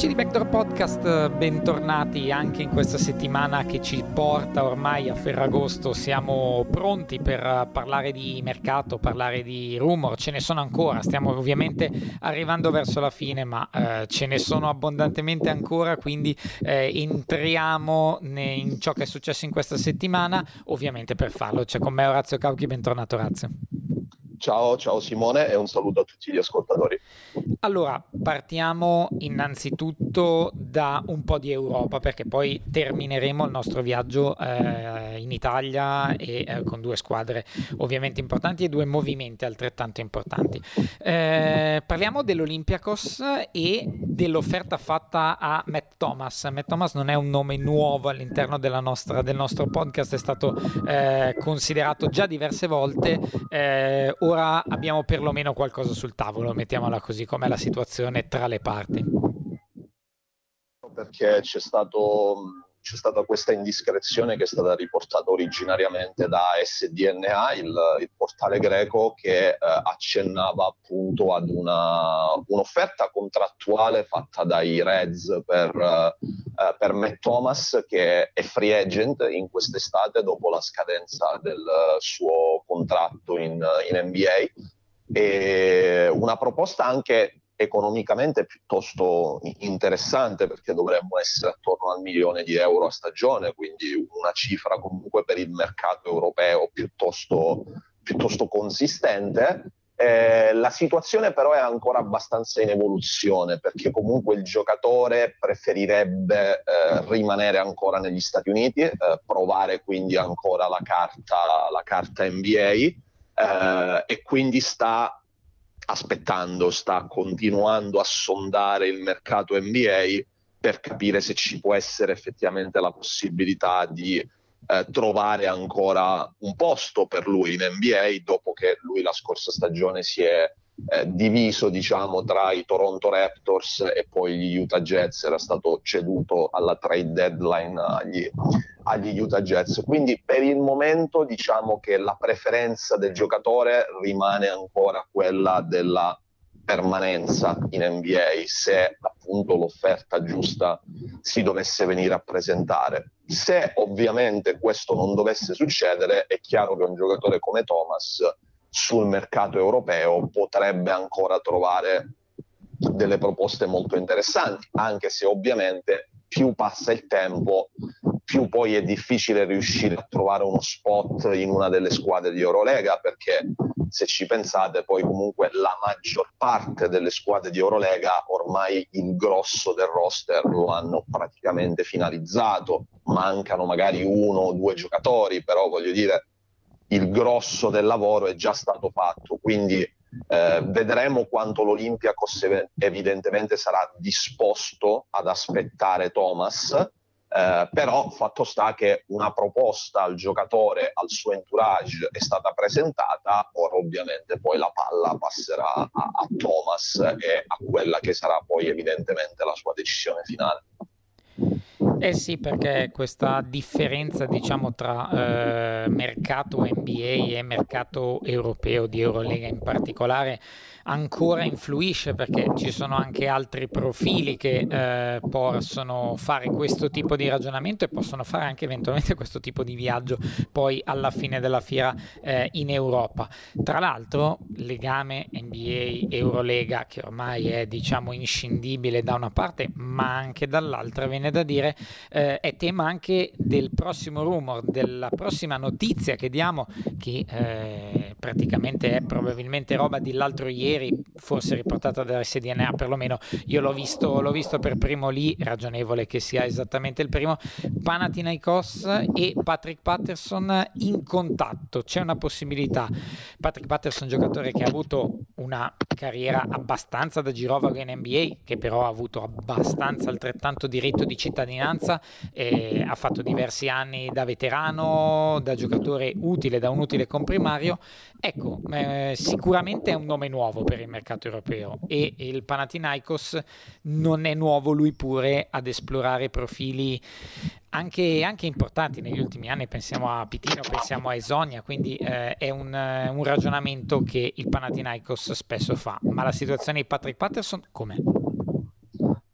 Amici di Backdoor Podcast, bentornati anche in questa settimana che ci porta ormai a Ferragosto. Siamo pronti per parlare di mercato, parlare di rumor, ce ne sono ancora. Stiamo ovviamente arrivando verso la fine, ma eh, ce ne sono abbondantemente ancora, quindi eh, entriamo in ciò che è successo in questa settimana. Ovviamente per farlo c'è con me Orazio Cauchi, bentornato Orazio. Ciao, ciao Simone e un saluto a tutti gli ascoltatori. Allora, partiamo innanzitutto da un po' di Europa perché poi termineremo il nostro viaggio eh, in Italia e eh, con due squadre ovviamente importanti e due movimenti altrettanto importanti. Eh, parliamo dell'Olympiakos e dell'offerta fatta a Matt Thomas. Matt Thomas non è un nome nuovo all'interno nostra, del nostro podcast, è stato eh, considerato già diverse volte eh, ora abbiamo perlomeno qualcosa sul tavolo, mettiamola così, com'è la situazione tra le parti. Perché c'è, stato, c'è stata questa indiscrezione che è stata riportata originariamente da SDNA, il, il portale greco, che eh, accennava appunto ad una, un'offerta contrattuale fatta dai Reds per, eh, per Matt Thomas, che è free agent in quest'estate dopo la scadenza del suo contratto in, in NBA. E una proposta anche economicamente piuttosto interessante perché dovremmo essere attorno al milione di euro a stagione, quindi una cifra comunque per il mercato europeo piuttosto, piuttosto consistente. Eh, la situazione però è ancora abbastanza in evoluzione perché comunque il giocatore preferirebbe eh, rimanere ancora negli Stati Uniti, eh, provare quindi ancora la carta, la carta NBA eh, e quindi sta aspettando, sta continuando a sondare il mercato NBA per capire se ci può essere effettivamente la possibilità di eh, trovare ancora un posto per lui in NBA dopo che lui la scorsa stagione si è eh, diviso diciamo tra i Toronto Raptors e poi gli Utah Jets era stato ceduto alla trade deadline agli, agli Utah Jets quindi per il momento diciamo che la preferenza del giocatore rimane ancora quella della permanenza in NBA se appunto l'offerta giusta si dovesse venire a presentare. Se ovviamente questo non dovesse succedere, è chiaro che un giocatore come Thomas sul mercato europeo potrebbe ancora trovare delle proposte molto interessanti, anche se ovviamente più passa il tempo, più poi è difficile riuscire a trovare uno spot in una delle squadre di Eurolega, perché se ci pensate poi comunque la maggior parte delle squadre di Eurolega ormai il grosso del roster lo hanno praticamente finalizzato, mancano magari uno o due giocatori, però voglio dire il grosso del lavoro è già stato fatto, quindi eh, vedremo quanto l'Olympiacos evidentemente sarà disposto ad aspettare Thomas, eh, però fatto sta che una proposta al giocatore, al suo entourage è stata presentata, ora ovviamente poi la palla passerà a, a Thomas e a quella che sarà poi evidentemente la sua decisione finale. Eh sì, perché questa differenza diciamo tra eh, mercato NBA e mercato europeo di Eurolega in particolare ancora influisce perché ci sono anche altri profili che eh, possono fare questo tipo di ragionamento e possono fare anche eventualmente questo tipo di viaggio poi alla fine della fiera eh, in Europa. Tra l'altro, legame NBA Eurolega che ormai è diciamo inscindibile da una parte, ma anche dall'altra, viene da dire, eh, è tema anche del prossimo rumor, della prossima notizia che diamo che eh, praticamente è probabilmente roba dell'altro ieri forse riportata da SDNA, perlomeno io l'ho visto, l'ho visto per primo lì, ragionevole che sia esattamente il primo, Panathinaikos e Patrick Patterson in contatto, c'è una possibilità. Patrick Patterson, giocatore che ha avuto una carriera abbastanza da girovago in NBA, che però ha avuto abbastanza altrettanto diritto di cittadinanza, e ha fatto diversi anni da veterano, da giocatore utile, da un utile comprimario. Ecco, eh, sicuramente è un nome nuovo per il mercato europeo e il Panathinaikos non è nuovo lui pure ad esplorare profili anche, anche, importanti negli ultimi anni, pensiamo a Pitino, pensiamo a Esonia, quindi eh, è un, un, ragionamento che il Panathinaikos spesso fa. Ma la situazione di Patrick Patterson com'è?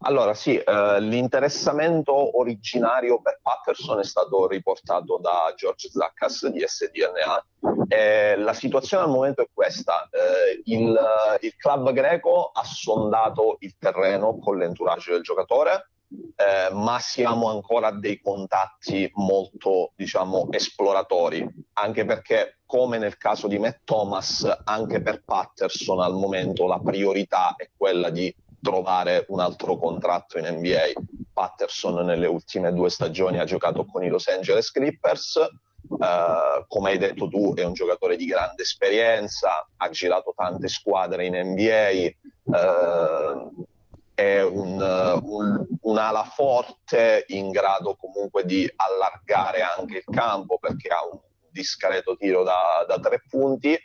Allora sì, eh, l'interessamento originario per Patterson è stato riportato da George Zackas di SDNA. Eh, la situazione al momento è questa, eh, il, il, club greco ha sondato il terreno con l'entourage del giocatore, eh, ma siamo ancora a dei contatti molto diciamo esploratori, anche perché come nel caso di Matt Thomas, anche per Patterson al momento la priorità è quella di trovare un altro contratto in NBA. Patterson nelle ultime due stagioni ha giocato con i Los Angeles Clippers, Uh, come hai detto tu, è un giocatore di grande esperienza, ha girato tante squadre in NBA, uh, eh, è un, un, un'ala forte in grado comunque di allargare anche il campo perché ha un discreto tiro da, da tre punti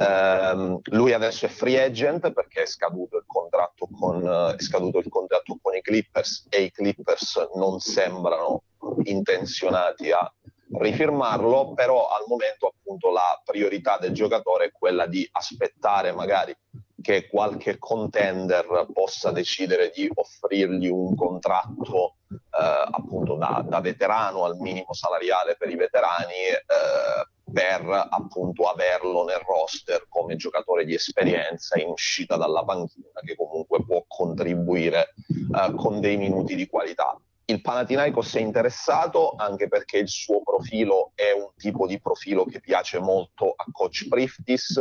Um, lui adesso è free agent perché è scaduto, il contratto con, è scaduto il contratto con i Clippers e i Clippers non sembrano intenzionati a rifirmarlo, però al momento appunto la priorità del giocatore è quella di aspettare magari che qualche contender possa decidere di offrirgli un contratto eh, appunto da, da, veterano al minimo salariale per i veterani eh, per appunto averlo nel roster come giocatore di esperienza in uscita dalla panchina che comunque può contribuire uh, con dei minuti di qualità. Il Panathinaikos è interessato anche perché il suo profilo è un tipo di profilo che piace molto a coach Priftis.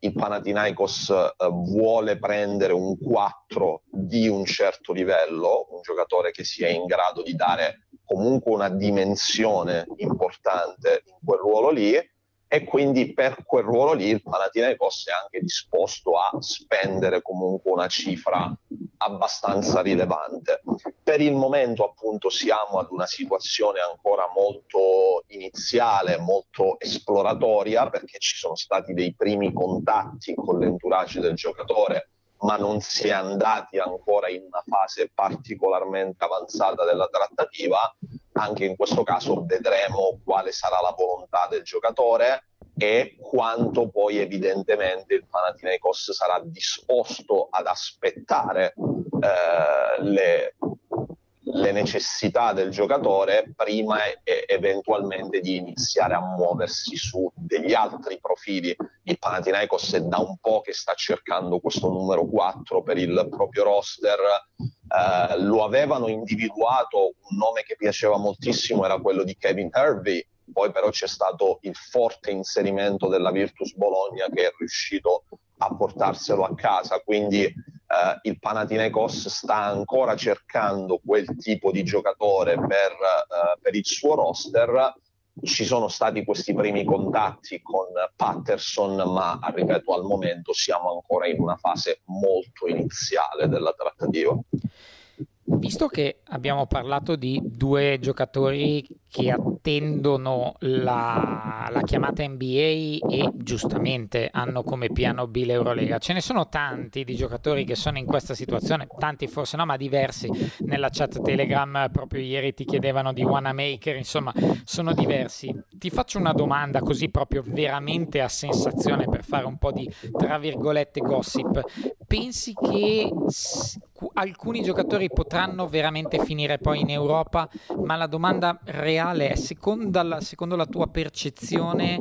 Il Panathinaikos uh, vuole prendere un 4 di un certo livello, un giocatore che sia in grado di dare comunque una dimensione importante in quel ruolo lì e quindi per quel ruolo lì il Panathinaikos è anche disposto a spendere comunque una cifra abbastanza rilevante. Per il momento appunto siamo ad una situazione ancora molto iniziale, molto esploratoria perché ci sono stati dei primi contatti con l'entourage del giocatore ma non si è andati ancora in una fase particolarmente avanzata della trattativa. Anche in questo caso vedremo quale sarà la volontà del giocatore e quanto poi evidentemente il Panathinaikos sarà disposto ad aspettare eh, le, le necessità del giocatore prima e, eventualmente di iniziare a muoversi su degli altri profili. Il Panathinaikos è da un po' che sta cercando questo numero 4 per il proprio roster. Eh, lo avevano individuato, un nome che piaceva moltissimo era quello di Kevin Hervey, poi però c'è stato il forte inserimento della Virtus Bologna che è riuscito a portarselo a casa, quindi eh, il Panathinaikos sta ancora cercando quel tipo di giocatore per, eh, per il suo roster. Ci sono stati questi primi contatti con Patterson, ma ripeto, al momento siamo ancora in una fase molto iniziale della trattativa. Visto che abbiamo parlato di due giocatori che attendono la, la, chiamata NBA e giustamente hanno come piano B l'Eurolega, ce ne sono tanti di giocatori che sono in questa situazione, tanti forse no, ma diversi. Nella chat Telegram proprio ieri ti chiedevano di Wanamaker, insomma, sono diversi. Ti faccio una domanda così proprio veramente a sensazione per fare un po' di tra virgolette gossip. Pensi che alcuni giocatori potranno veramente finire poi in Europa, ma la domanda reale è, secondo la, secondo la tua percezione,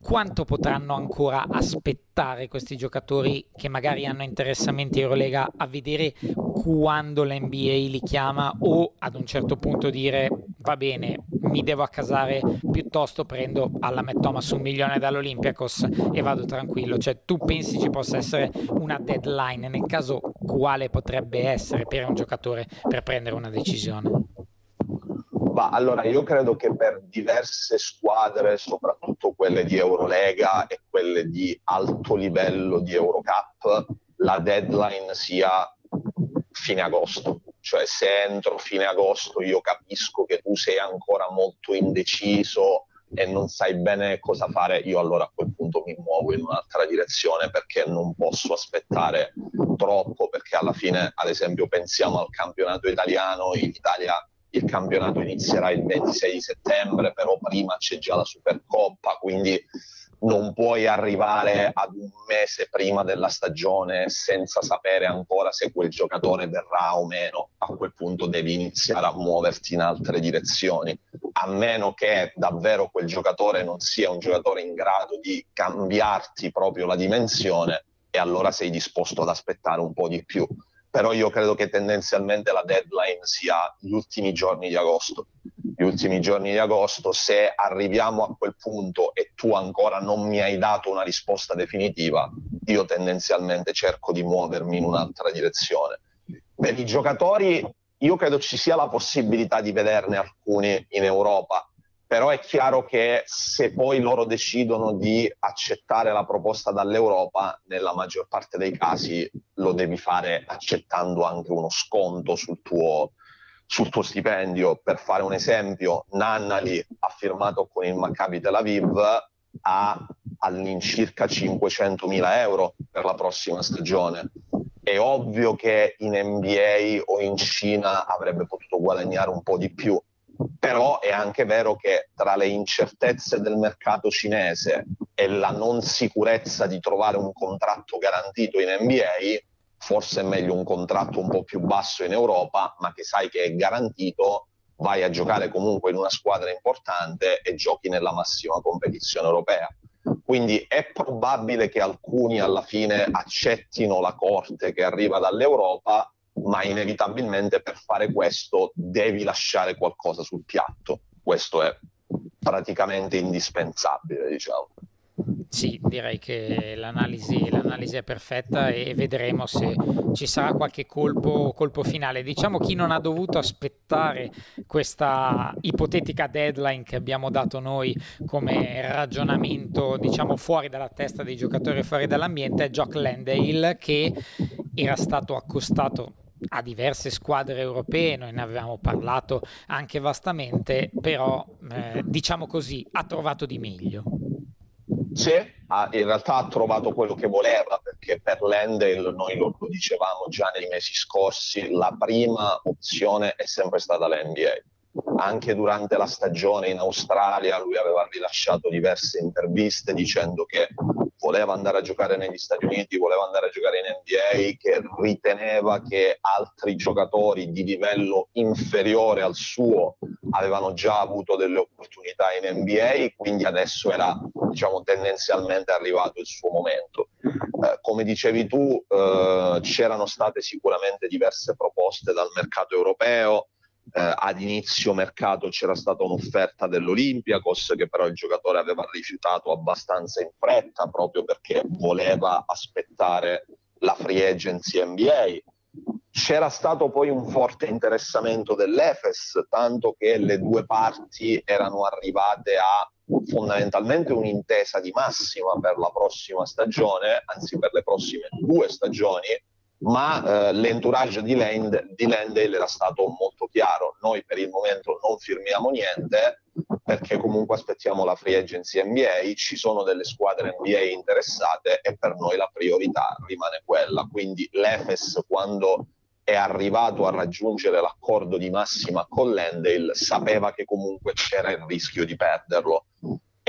quanto potranno ancora aspettare questi giocatori che magari hanno interessamenti Eurolega a vedere quando l'NBA li chiama o ad un certo punto dire va bene, mi devo accasare, piuttosto prendo alla Thomas un milione dall'Olympiacos e vado tranquillo. Cioè tu pensi ci possa essere una deadline, nel caso quale potrebbe essere per un giocatore per prendere una decisione? Ma allora io credo che per diverse squadre, soprattutto quelle di Eurolega e quelle di alto livello di Eurocup, la deadline sia fine agosto. Cioè se entro fine agosto io capisco che tu sei ancora molto indeciso e non sai bene cosa fare, io allora a quel punto mi muovo in un'altra direzione perché non posso aspettare troppo, perché alla fine, ad esempio, pensiamo al campionato italiano, in Italia il campionato inizierà il 26 di settembre, però prima c'è già la Supercoppa, quindi non puoi arrivare ad un mese prima della stagione senza sapere ancora se quel giocatore verrà o meno. A quel punto devi iniziare a muoverti in altre direzioni, a meno che davvero quel giocatore non sia un giocatore in grado di cambiarti proprio la dimensione e allora sei disposto ad aspettare un po' di più però io credo che tendenzialmente la deadline sia gli ultimi giorni di agosto. Gli ultimi giorni di agosto, se arriviamo a quel punto e tu ancora non mi hai dato una risposta definitiva, io tendenzialmente cerco di muovermi in un'altra direzione. Per i giocatori, io credo ci sia la possibilità di vederne alcuni in Europa, però è chiaro che se poi loro decidono di accettare la proposta dall'Europa, nella maggior parte dei casi lo devi fare accettando anche uno sconto sul tuo, sul tuo stipendio. Per fare un esempio, Nannali ha firmato con il Maccabi Tel Aviv a all'incirca 500.000 euro per la prossima stagione. È ovvio che in NBA o in Cina avrebbe potuto guadagnare un po' di più, però è anche vero che tra le incertezze del mercato cinese e la non sicurezza di trovare un contratto garantito in NBA, forse è meglio un contratto un po' più basso in Europa, ma che sai che è garantito, vai a giocare comunque in una squadra importante e giochi nella massima competizione europea. Quindi è probabile che alcuni alla fine accettino la corte che arriva dall'Europa ma inevitabilmente per fare questo devi lasciare qualcosa sul piatto. Questo è praticamente indispensabile, diciamo. Sì, direi che l'analisi, l'analisi, è perfetta e vedremo se ci sarà qualche colpo, colpo, finale. Diciamo chi non ha dovuto aspettare questa ipotetica deadline che abbiamo dato noi come ragionamento, diciamo fuori dalla testa dei giocatori, fuori dall'ambiente, è Jock Landale che era stato accostato a diverse squadre europee, noi ne avevamo parlato anche vastamente, però eh, diciamo così, ha trovato di meglio. Sì, in realtà ha trovato quello che voleva, perché per l'Endel, noi lo, lo dicevamo già nei mesi scorsi, la prima opzione è sempre stata l'NBA anche durante la stagione in Australia lui aveva rilasciato diverse interviste dicendo che voleva andare a giocare negli Stati Uniti, voleva andare a giocare in NBA, che riteneva che altri giocatori di livello inferiore al suo avevano già avuto delle opportunità in NBA, quindi adesso era diciamo, tendenzialmente arrivato il suo momento. Eh, come dicevi tu, eh, c'erano state sicuramente diverse proposte dal mercato europeo, eh, ad inizio mercato c'era stata un'offerta dell'Olympiacos che però il giocatore aveva rifiutato abbastanza in fretta proprio perché voleva aspettare la free agency NBA. C'era stato poi un forte interessamento dell'Efes, tanto che le due parti erano arrivate a fondamentalmente un'intesa di massima per la prossima stagione, anzi per le prossime due stagioni, ma eh, l'entourage di, Land- di Landale era stato molto chiaro. Noi per il momento non firmiamo niente perché comunque aspettiamo la free agency NBA, ci sono delle squadre NBA interessate e per noi la priorità rimane quella. Quindi l'Efes quando è arrivato a raggiungere l'accordo di massima con Landale sapeva che comunque c'era il rischio di perderlo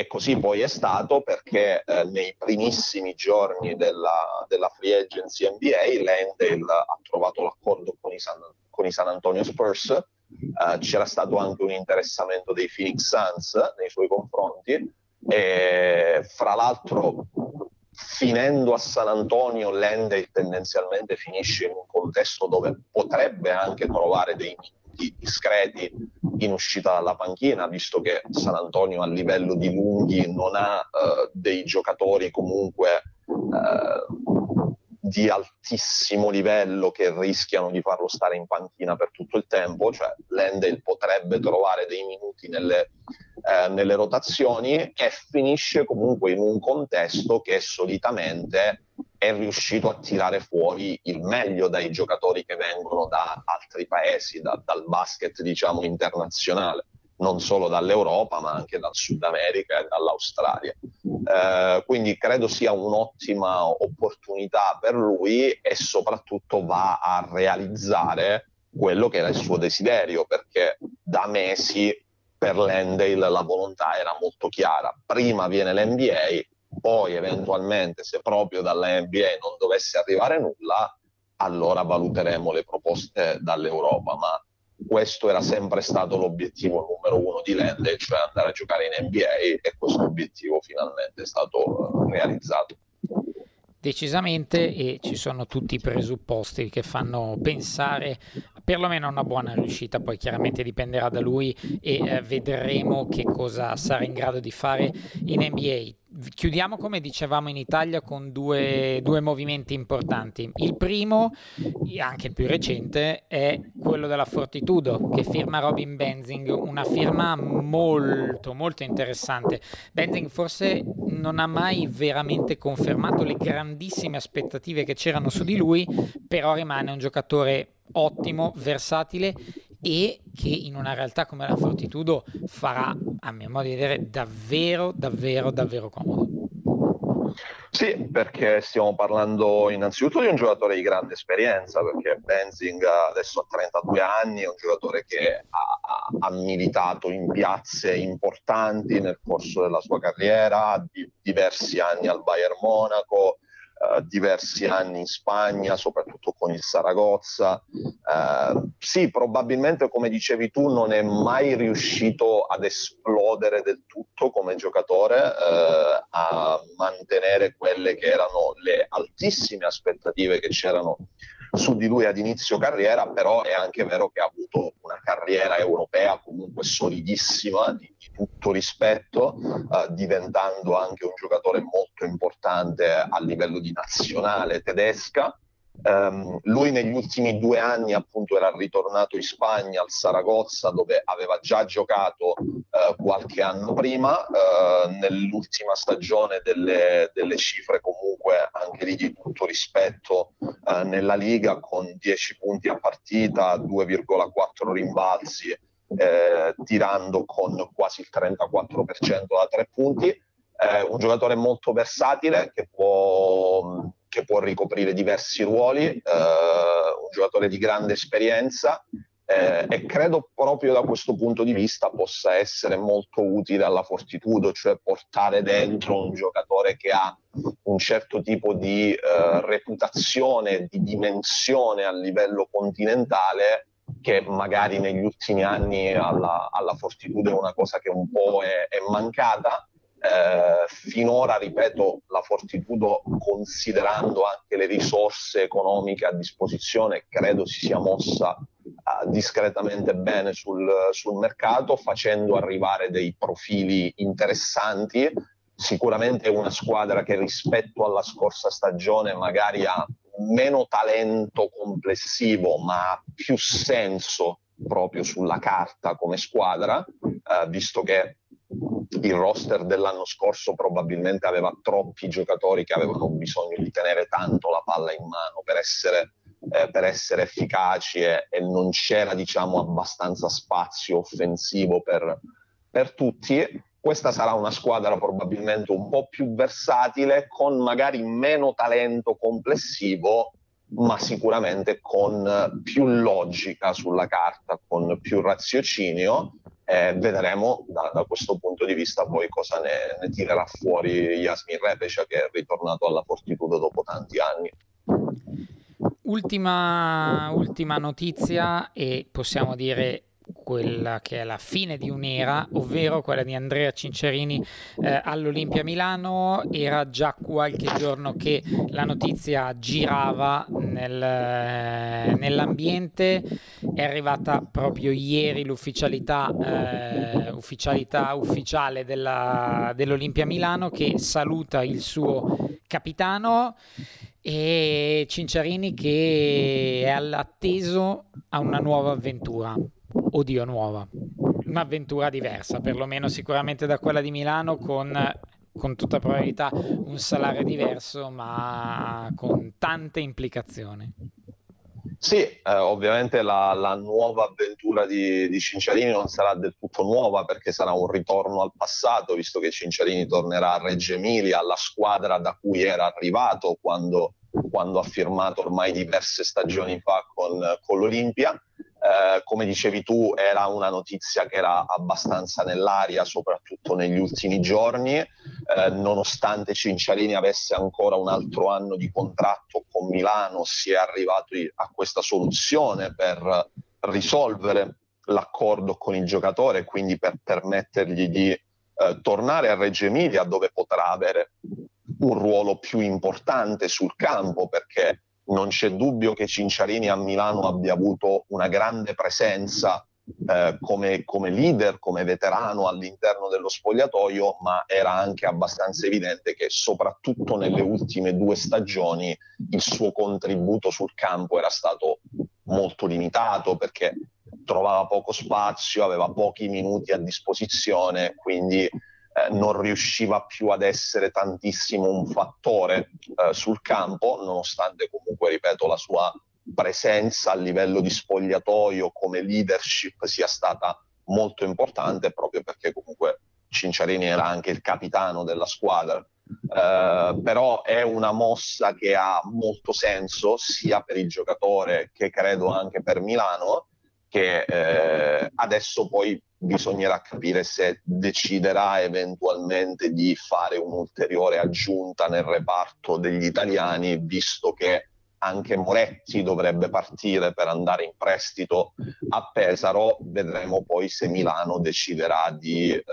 e così poi è stato perché eh, nei primissimi giorni della, della, free agency NBA Landale ha trovato l'accordo con i San, con i San Antonio Spurs, eh, c'era stato anche un interessamento dei Phoenix Suns nei suoi confronti. E fra l'altro finendo a San Antonio Landale tendenzialmente finisce in un contesto dove potrebbe anche trovare dei minuti discreti in uscita dalla panchina, visto che San Antonio a livello di lunghi non ha uh, dei giocatori comunque uh, di altissimo livello che rischiano di farlo stare in panchina per tutto il tempo, cioè Lendel potrebbe trovare dei minuti nelle, eh, nelle rotazioni e finisce comunque in un contesto che solitamente è riuscito a tirare fuori il meglio dai giocatori che vengono da altri paesi, da, dal basket diciamo internazionale, non solo dall'Europa ma anche dal Sud America e dall'Australia. Eh, quindi credo sia un'ottima opportunità per lui e soprattutto va a realizzare quello che era il suo desiderio, perché da mesi per Landale la volontà era molto chiara. Prima viene l'NBA, poi eventualmente se proprio dalla NBA non dovesse arrivare nulla, allora valuteremo le proposte dall'Europa, ma questo era sempre stato l'obiettivo numero uno di Lende, cioè andare a giocare in NBA e questo obiettivo finalmente è stato realizzato. Decisamente e ci sono tutti i presupposti che fanno pensare perlomeno una buona riuscita, poi chiaramente dipenderà da lui e eh, vedremo che cosa sarà in grado di fare in NBA. Chiudiamo come dicevamo in Italia con due, due, movimenti importanti. Il primo, anche il più recente, è quello della Fortitudo che firma Robin Benzing, una firma molto molto interessante. Benzing forse non ha mai veramente confermato le grandissime aspettative che c'erano su di lui, però rimane un giocatore ottimo, versatile e che in una realtà come la Fortitudo farà, a mio modo di vedere, davvero, davvero, davvero comodo. Sì, perché stiamo parlando innanzitutto di un giocatore di grande esperienza, perché Benzing adesso ha 32 anni, è un giocatore che ha, ha militato in piazze importanti nel corso della sua carriera, di, diversi anni al Bayern Monaco, eh, diversi anni in Spagna, soprattutto con il Saragozza. Uh, sì, probabilmente come dicevi tu non è mai riuscito ad esplodere del tutto come giocatore, uh, a mantenere quelle che erano le altissime aspettative che c'erano su di lui ad inizio carriera, però è anche vero che ha avuto una carriera europea comunque solidissima, di, di tutto rispetto, eh, diventando anche un giocatore molto importante a livello di nazionale tedesca. Um, lui negli ultimi due anni appunto era ritornato in Spagna al Saragozza dove aveva già giocato uh, qualche anno prima, uh, nell'ultima stagione delle, delle, cifre comunque anche lì di tutto rispetto uh, nella Liga con 10 punti a partita, 2,4 rimbalzi, eh, tirando con quasi il 34% da tre punti. Eh, un giocatore molto versatile che può che può ricoprire diversi ruoli, eh, un giocatore di grande esperienza eh, e credo proprio da questo punto di vista possa essere molto utile alla Fortitudo, cioè portare dentro un giocatore che ha un certo tipo di eh, reputazione, di dimensione a livello continentale che magari negli ultimi anni alla, alla Fortitudo è una cosa che un po' è, è mancata eh, finora, ripeto, la Fortitudo, considerando anche le risorse economiche a disposizione, credo si sia mossa eh, discretamente bene sul, sul mercato, facendo arrivare dei profili interessanti. Sicuramente è una squadra che rispetto alla scorsa stagione magari ha meno talento complessivo, ma ha più senso proprio sulla carta come squadra, eh, visto che il roster dell'anno scorso probabilmente aveva troppi giocatori che avevano bisogno di tenere tanto la palla in mano per essere eh, per essere efficaci e, e, non c'era diciamo abbastanza spazio offensivo per, per tutti. Questa sarà una squadra probabilmente un po' più versatile, con magari meno talento complessivo, ma sicuramente con più logica sulla carta, con più raziocinio. Eh, vedremo da, da, questo punto di vista poi cosa ne, ne tirerà fuori Yasmin Repecia che è ritornato alla Fortitudo dopo tanti anni. Ultima, ultima notizia e possiamo dire quella che è la fine di un'era, ovvero quella di Andrea Cincerini eh, all'Olimpia Milano. Era già qualche giorno che la notizia girava nel, eh, nell'ambiente, è arrivata proprio ieri l'ufficialità eh, ufficialità ufficiale della, dell'Olimpia Milano che saluta il suo capitano. E Cinciarini che è atteso a una nuova avventura oddio, nuova, un'avventura diversa, perlomeno sicuramente da quella di Milano con con tutta probabilità un salario diverso, ma con tante implicazioni. Sì, eh, ovviamente la, la, nuova avventura di, di, Cinciarini non sarà del tutto nuova perché sarà un ritorno al passato, visto che Cinciarini tornerà a Reggio Emilia, alla squadra da cui era arrivato quando, quando ha firmato ormai diverse stagioni fa con, con l'Olimpia. Eh, come dicevi tu, era una notizia che era abbastanza nell'aria, soprattutto negli ultimi giorni, eh, nonostante Cinciarini avesse ancora un altro anno di contratto con Milano, si è arrivato a questa soluzione per risolvere l'accordo con il giocatore quindi per permettergli di eh, tornare a Reggio Emilia dove potrà avere un ruolo più importante sul campo perché non c'è dubbio che Cinciarini a Milano abbia avuto una grande presenza eh, come, come, leader, come veterano all'interno dello spogliatoio, ma era anche abbastanza evidente che soprattutto nelle ultime due stagioni il suo contributo sul campo era stato molto limitato perché trovava poco spazio, aveva pochi minuti a disposizione, quindi eh, non riusciva più ad essere tantissimo un fattore eh, sul campo, nonostante comunque, ripeto, la sua presenza a livello di spogliatoio come leadership sia stata molto importante proprio perché comunque Cinciarini era anche il capitano della squadra. Eh, però è una mossa che ha molto senso sia per il giocatore che credo anche per Milano che eh, adesso poi bisognerà capire se deciderà eventualmente di fare un'ulteriore aggiunta nel reparto degli italiani, visto che anche Moretti dovrebbe partire per andare in prestito a Pesaro. Vedremo poi se Milano deciderà di eh,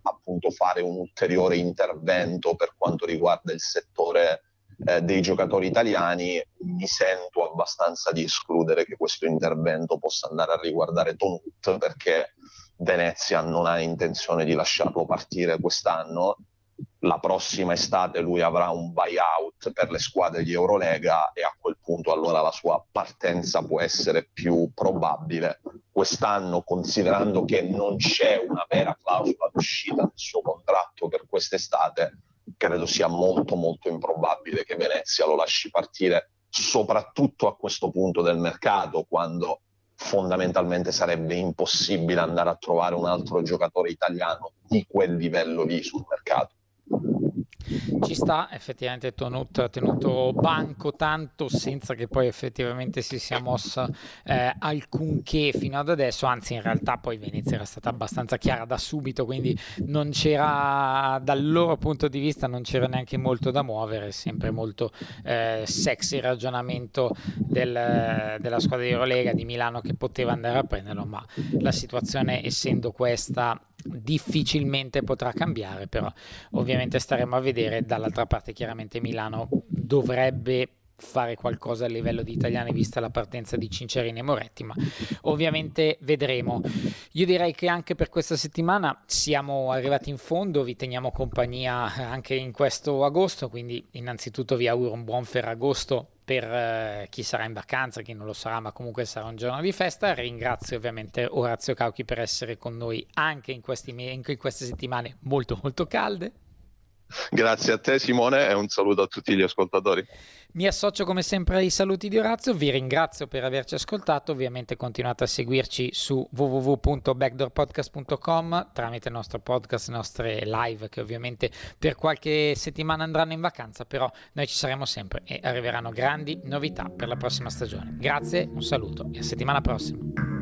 appunto fare un ulteriore intervento per quanto riguarda il settore eh, dei giocatori italiani. Mi sento abbastanza di escludere che questo intervento possa andare a riguardare Tonut perché Venezia non ha intenzione di lasciarlo partire quest'anno. La prossima estate lui avrà un buyout per le squadre di Eurolega e a quel punto allora la sua partenza può essere più probabile. Quest'anno, considerando che non c'è una vera clausola d'uscita nel suo contratto per quest'estate, credo sia molto molto improbabile che Venezia lo lasci partire, soprattutto a questo punto del mercato, quando fondamentalmente sarebbe impossibile andare a trovare un altro giocatore italiano di quel livello lì sul mercato. Ci sta, effettivamente Tonut ha tenuto banco tanto senza che poi effettivamente si sia mossa eh, alcunché fino ad adesso, anzi in realtà poi Venezia era stata abbastanza chiara da subito, quindi non c'era dal loro punto di vista non c'era neanche molto da muovere, sempre molto eh, sexy il ragionamento del, della squadra di Eurolega di Milano che poteva andare a prenderlo, ma la situazione essendo questa difficilmente potrà cambiare, però ovviamente staremo a vedere. Dall'altra parte chiaramente Milano dovrebbe fare qualcosa a livello di italiani vista la partenza di Cincerini e Moretti, ma ovviamente vedremo. Io direi che anche per questa settimana siamo arrivati in fondo, vi teniamo compagnia anche in questo agosto, quindi innanzitutto vi auguro un buon Ferragosto per eh, chi sarà in vacanza, chi non lo sarà, ma comunque sarà un giorno di festa. Ringrazio ovviamente Orazio Cauchi per essere con noi anche in, questi, in queste settimane molto molto calde. Grazie a te Simone e un saluto a tutti gli ascoltatori. Mi associo come sempre ai saluti di Orazio, vi ringrazio per averci ascoltato, ovviamente continuate a seguirci su www.backdoorpodcast.com tramite il nostro podcast, le nostre live che ovviamente per qualche settimana andranno in vacanza, però noi ci saremo sempre e arriveranno grandi novità per la prossima stagione. Grazie, un saluto e a settimana prossima.